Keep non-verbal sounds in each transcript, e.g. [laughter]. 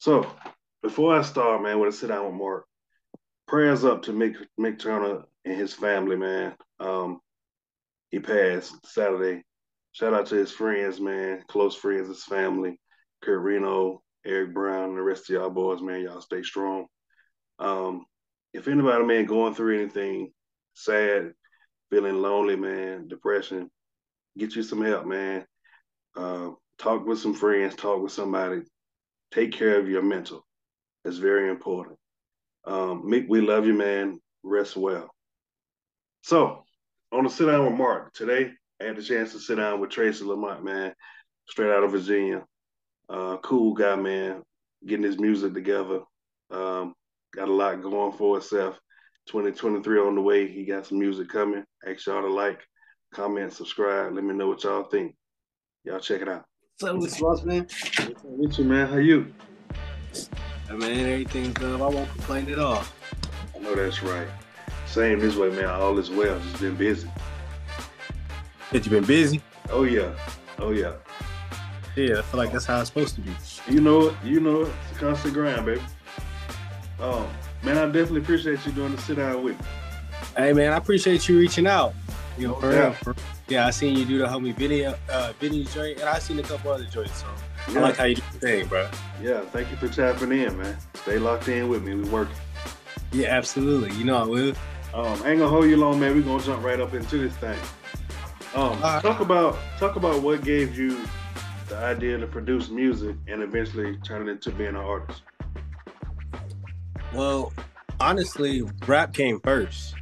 So before I start, man, with a sit down with Mark, prayers up to Mick Mick Turner and his family, man. Um, he passed Saturday. Shout out to his friends, man, close friends, his family, Kurt Reno, Eric Brown, and the rest of y'all boys, man. Y'all stay strong. Um, if anybody, man, going through anything sad, feeling lonely, man, depression, get you some help, man. Uh, talk with some friends, talk with somebody. Take care of your mental. It's very important. Um, we love you, man. Rest well. So, on the sit down with Mark today, I had the chance to sit down with Tracy Lamont, man, straight out of Virginia. Uh, cool guy, man, getting his music together. Um, got a lot going for itself. 2023 on the way. He got some music coming. Ask y'all to like, comment, subscribe. Let me know what y'all think. Y'all check it out. What's up with you, man? What's up with you, man? How you? I mean, everything's good. I won't complain at all. I know that's right. Same this way, man. All is well. Just been busy. Have you been busy? Oh yeah. Oh yeah. Yeah, I feel like that's how it's supposed to be. You know it. You know it. It's a constant grind, baby. Oh, man, I definitely appreciate you doing the sit down with me. Hey, man, I appreciate you reaching out. You know, for Yeah. real, yeah, I seen you do the homie video, uh, video joint, and I seen a couple other joints. So Yeah. I like how you do the thing, bro. Yeah, thank you for tapping in, man. Stay locked in with me. We working. Yeah, absolutely. You know I will. Um, I ain't gonna hold you long, man. We're gonna jump right up into this thing. Um, Alright. talk about talk about what gave you the idea to produce music and eventually turn it into being an artist. Well, honestly, rap came first.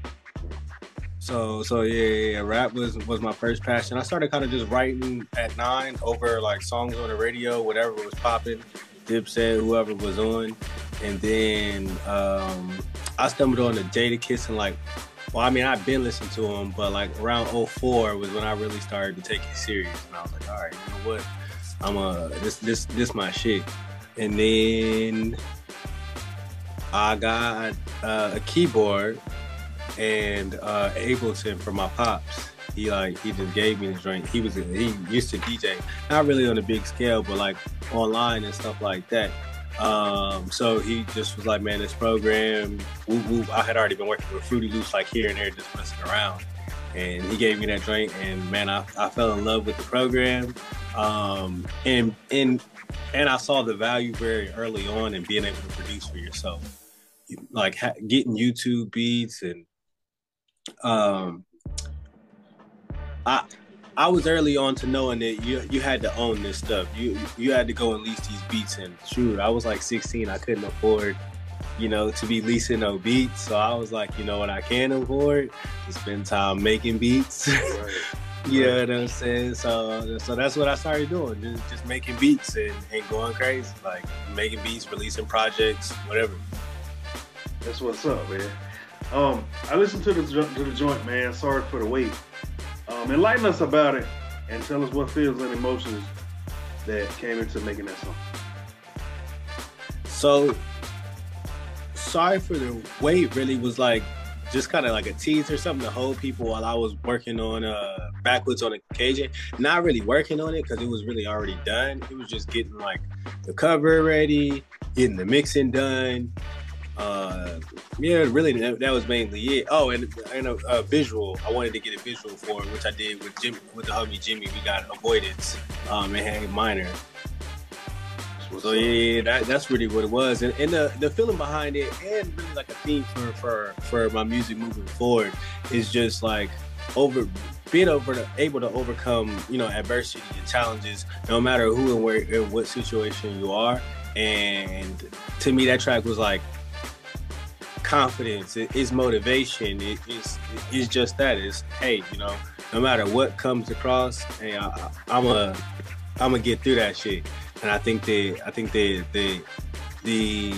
So so yeah, yeah, rap was was my first passion. I started kind of just writing at nine over like songs on the radio, whatever was popping, Dipset, whoever was on, and then um, I stumbled on the Jadakiss and like, well, I mean I've been listening to him, but like around 04 was when I really started to take it serious, and I was like, all right, you know what, I'm a this this this my shit, and then I got uh, a keyboard and uh, Ableton for my pops. He like he just gave me the drink. He was he used to DJ, not really on a big scale, but like online and stuff like that. Um, so he just was like, man, this program. Woo, woo. I had already been working with Fruity Loops like here and there, just messing around. And he gave me that drink, and man, I, I fell in love with the program. Um, and and and I saw the value very early on in being able to produce for yourself, like ha- getting YouTube beats and um, I I was early on to knowing that you you had to own this stuff. You you had to go and lease these beats and shoot. I was like 16, I couldn't afford, you know, to be leasing no beats. So I was like, you know what, I can afford to spend time making beats. [laughs] Right. you know what I'm saying? So so that's what I started doing, just, just making beats and, and going crazy, like making beats, releasing projects, whatever. That's what's up, man. Um, I listened to the to the joint, man. Sorry for the wait. Um, enlighten us about it and tell us what feels and emotions that came into making that song. So sorry for the wait really was like just kind of like a tease or something to hold people while I was working on uh Backwoods on occasion. Not really working on it because it was really already done. It was just getting like the cover ready, getting the mixing done. Uh yeah, really that, was mainly it. Oh, and a, a visual. I wanted to get a visual for it, which I did with Jim with the homie Jimmy. We got avoidance. Um and Hank Minor. So yeah, that, that's really what it was, and, and the the feeling behind it, and really like a theme for for for my music moving forward is just like over being over to, able to overcome you know adversity and challenges, no matter who and where and what situation you are. And to me, that track was like confidence. It is motivation. It is it's just that. It's hey, you know, no matter what comes across, hey, I, I'm a I'm gonna get through that shit and I think the I think the the the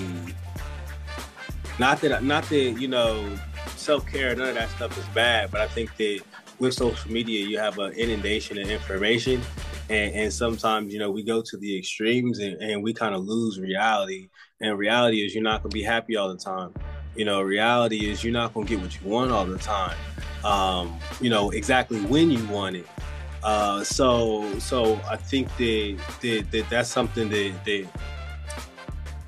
not that not that you know self care none of that stuff is bad, but I think that with social media you have an inundation of information, and, and sometimes you know we go to the extremes and, and we kind of lose reality. And reality is you're not gonna be happy all the time. You know, reality is you're not gonna get what you want all the time. Um, you know exactly when you want it. Uh, so so I think that, that, that that's something that, that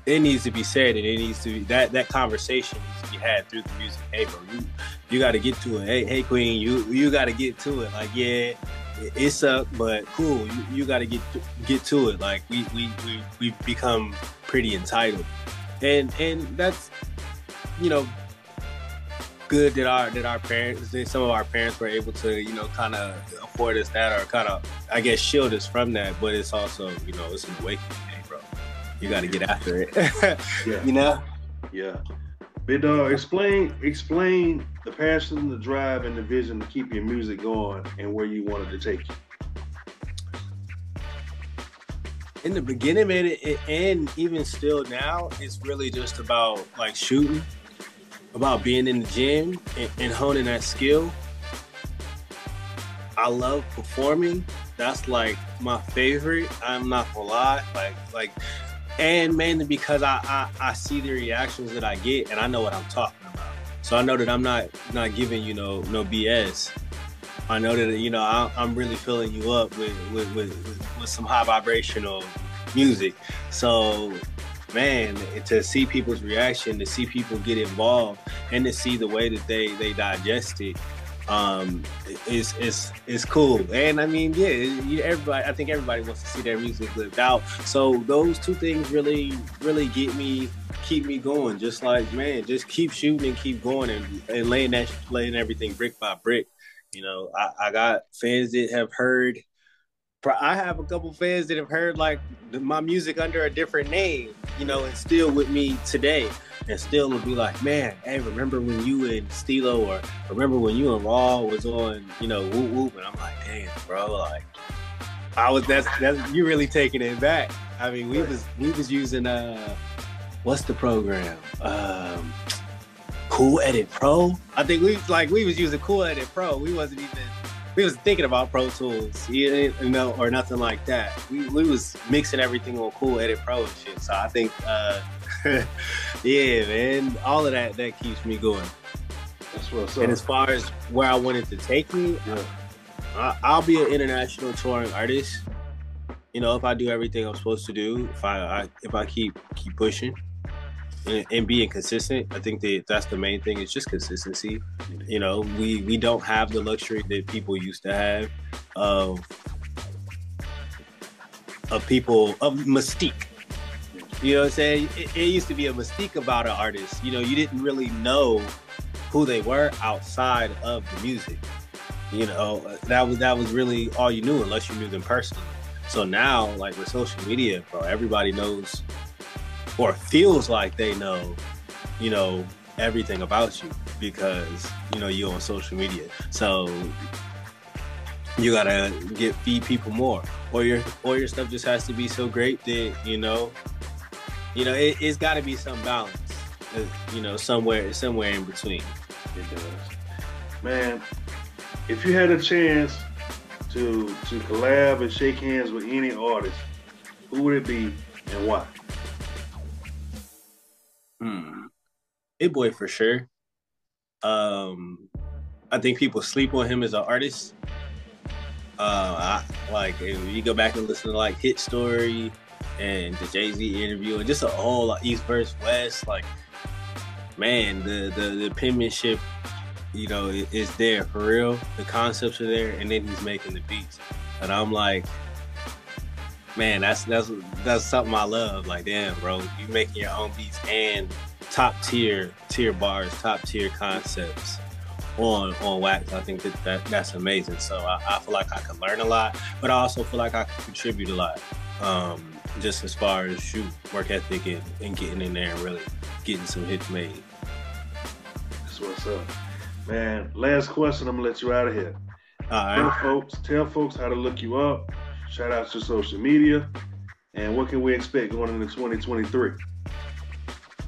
it needs to be said and it needs to be that that conversation needs to be had through the music. Hey, bro, you you got to get to it. Hey, hey, Queen, you you got to get to it. Like, yeah, it, it sucked, but cool. You, you got to get get to it. Like, we we we we become pretty entitled, and and that's you know good that our that our parents that some of our parents were able to you know kind of afford us that or kind of I guess shield us from that. But it's also you know it's an awakening hey, bro. you got to get after it. [laughs] yeah. You know? Yeah. Big dog, uh, explain explain the passion, the drive, and the vision to keep your music going and where you wanted to take you. In the beginning, man, it, it, and even still now, it's really just about like shooting, about being in the gym and, and honing that skill. I love performing. That's like my favorite. I'm not gonna lie. Like, like and mainly because I, I, I see the reactions that I get and I know what I'm talking about. So I know that I'm not not giving you know no BS. I know that you know I, am really filling you up with with, with with some high vibrational music. So man, to see people's reaction, to see people get involved, and to see the way that they they digest it um is is cool. And i mean yeah everybody i think everybody wants to see their music lived out. So those two things really really get me keep me going. Just like man just keep shooting and keep going and, and laying that laying everything brick by brick. You know I, I got fans that have heard I have a couple fans that have heard like my music under a different name, you know, and still with me today, and still will be like, man, hey, remember when you and Stilo, or remember when you and Raw was on, you know, whoop whoop, and I'm like, damn, bro, like, I was that's that's you really taking it back. I mean, we was we was using uh, what's the program? Um, Cool Edit Pro. I think we like we was using Cool Edit Pro. We wasn't even we was thinking about Pro Tools, you know, or nothing like that. We, we was mixing everything on Cool Edit Pro and shit. So I think, uh, [laughs] yeah, man, all of that that keeps me going. That's what's up. And as far as where I wanted to take me, yeah. I, I'll be an international touring artist. You know, if I do everything I'm supposed to do, if I, I if I keep keep pushing and, and, being consistent. I think that that's the main thing. It's just consistency. You know, we we don't have the luxury that people used to have of of people of mystique. You know what I'm saying? It, it used to be a mystique about an artist. You know, you didn't really know who they were outside of the music. You know, that was that was really all you knew unless you knew them personally. So now, like with social media, bro, everybody knows or feels like they know, you know, everything about you because you know you're on social media. So you gotta get feed people more, or your or your stuff just has to be so great that you know, you know, it, has got to be some balance, uh, you know, somewhere somewhere in between. It does, man. If you had a chance to to collab and shake hands with any artist, who would it be and why? Hmm. Hit Boy for sure. Um, I think people sleep on him as an artist. Uh, I, like if you go back and listen to like Hit Story and the Jay Z interview and just a whole like, East versus West, like man, the the the penmanship, you know, is there for real. The concepts are there, and then he's making the beats, and I'm like, man, that's that's that's something I love. Like, damn, bro, you making your own beats and top tier tier bars, top tier concepts on on wax. I think that, that that's amazing. So I, I, feel like I can learn a lot, but I also feel like I can contribute a lot. Um, just as far as shoot work ethic and, and getting in there and really getting some hits made. That's what's up. Man, last question, I'm gonna let you out of here. All right. Tell folks, tell folks how to look you up, Shout out to social media. And what can we expect going into 2023?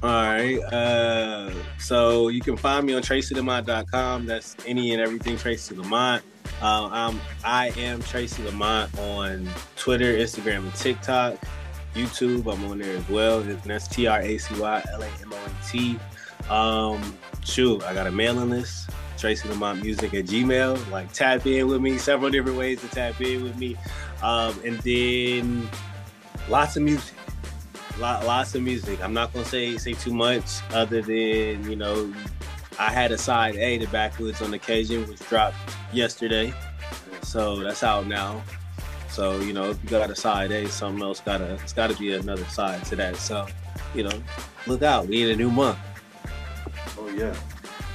All right. Uh, so you can find me on tracylamont.com. That's any and everything Tracy Lamont. Uh, I'm, I am Tracy Lamont on Twitter, Instagram, and TikTok. YouTube, I'm on there as well. And that's T R A C Y L A M O N T. Um, shoot, I got a mailing list. Tracy Lamont Music at Gmail. Like tap in with me. Several different ways to tap in with me. Um, and then lots of music. Lot, lots of music. I'm not gonna say say too much other than you know, I had a side A, the Backwoods on occasion, which dropped yesterday, so that's out now. So you know, if you got a side A, something else gotta it's gotta be another side to that. So you know, look out. We in a new month. Oh yeah,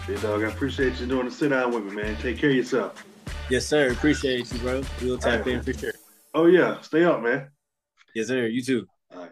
big dog. I appreciate you doing the sit down with me, man. Take care of yourself. Yes, sir. Appreciate you, bro. We'll tap right, in for sure. Oh yeah, stay up, man. Yes, sir. You too.